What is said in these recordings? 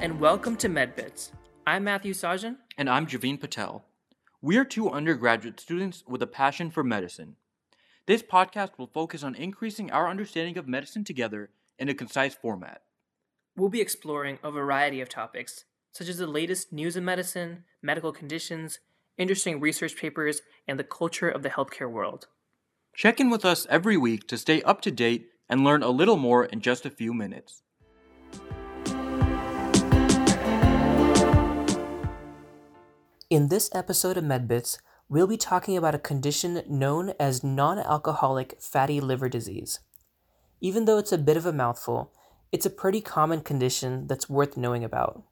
and welcome to MedBits. I'm Matthew Sajan. And I'm Javeen Patel. We are two undergraduate students with a passion for medicine. This podcast will focus on increasing our understanding of medicine together in a concise format. We'll be exploring a variety of topics, such as the latest news in medicine, medical conditions, interesting research papers, and the culture of the healthcare world. Check in with us every week to stay up to date and learn a little more in just a few minutes. In this episode of MedBits, we'll be talking about a condition known as non alcoholic fatty liver disease. Even though it's a bit of a mouthful, it's a pretty common condition that's worth knowing about.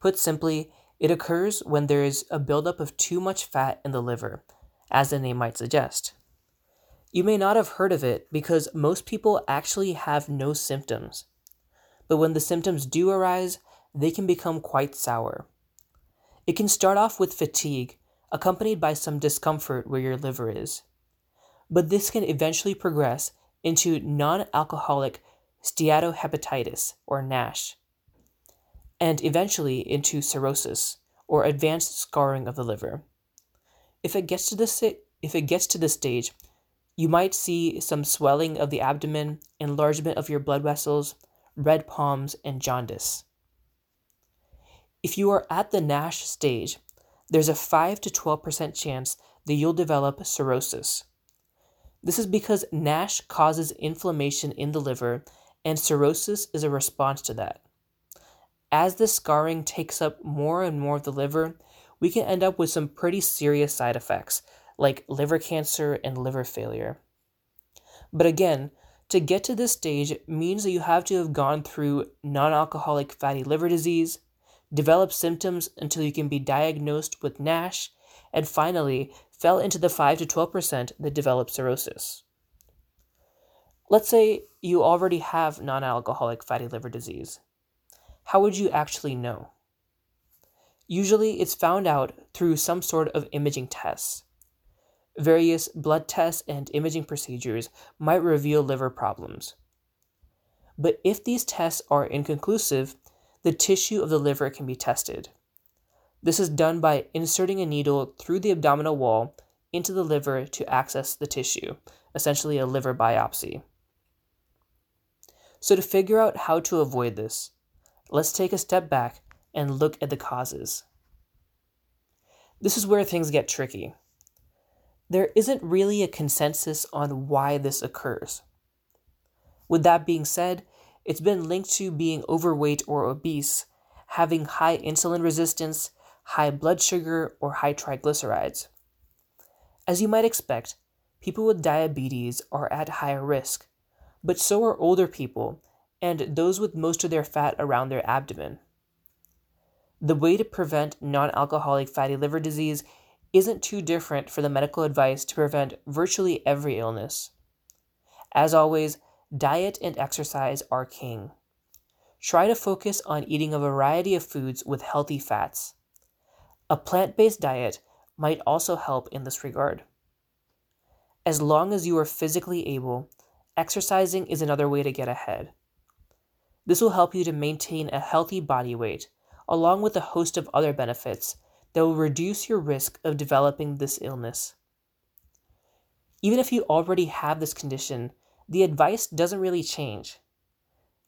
Put simply, it occurs when there is a buildup of too much fat in the liver, as the name might suggest. You may not have heard of it because most people actually have no symptoms. But when the symptoms do arise, they can become quite sour. It can start off with fatigue, accompanied by some discomfort where your liver is. But this can eventually progress into non alcoholic steatohepatitis, or NASH, and eventually into cirrhosis, or advanced scarring of the liver. If it gets to this, if it gets to this stage, you might see some swelling of the abdomen, enlargement of your blood vessels, red palms, and jaundice. If you are at the NASH stage, there's a 5 to 12% chance that you'll develop cirrhosis. This is because NASH causes inflammation in the liver, and cirrhosis is a response to that. As the scarring takes up more and more of the liver, we can end up with some pretty serious side effects, like liver cancer and liver failure. But again, to get to this stage means that you have to have gone through non alcoholic fatty liver disease, develop symptoms until you can be diagnosed with NASH, and finally fell into the 5 to 12% that develop cirrhosis. Let's say you already have non alcoholic fatty liver disease. How would you actually know? Usually, it's found out through some sort of imaging tests. Various blood tests and imaging procedures might reveal liver problems. But if these tests are inconclusive, the tissue of the liver can be tested. This is done by inserting a needle through the abdominal wall into the liver to access the tissue, essentially a liver biopsy. So, to figure out how to avoid this, let's take a step back and look at the causes. This is where things get tricky. There isn't really a consensus on why this occurs. With that being said, it's been linked to being overweight or obese, having high insulin resistance, high blood sugar, or high triglycerides. As you might expect, people with diabetes are at higher risk, but so are older people and those with most of their fat around their abdomen. The way to prevent non alcoholic fatty liver disease isn't too different for the medical advice to prevent virtually every illness. As always, diet and exercise are king. Try to focus on eating a variety of foods with healthy fats. A plant based diet might also help in this regard. As long as you are physically able, exercising is another way to get ahead. This will help you to maintain a healthy body weight, along with a host of other benefits that will reduce your risk of developing this illness. Even if you already have this condition, the advice doesn't really change.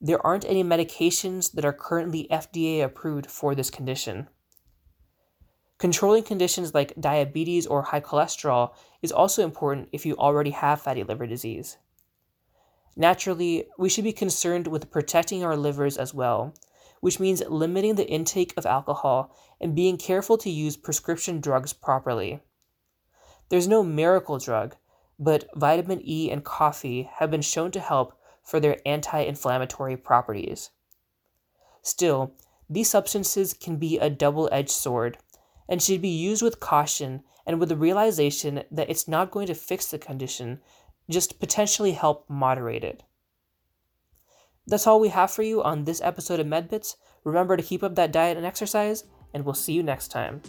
There aren't any medications that are currently FDA approved for this condition. Controlling conditions like diabetes or high cholesterol is also important if you already have fatty liver disease. Naturally, we should be concerned with protecting our livers as well, which means limiting the intake of alcohol and being careful to use prescription drugs properly. There's no miracle drug, but vitamin E and coffee have been shown to help for their anti inflammatory properties. Still, these substances can be a double edged sword and should be used with caution and with the realization that it's not going to fix the condition, just potentially help moderate it. That's all we have for you on this episode of MedBits. Remember to keep up that diet and exercise, and we'll see you next time.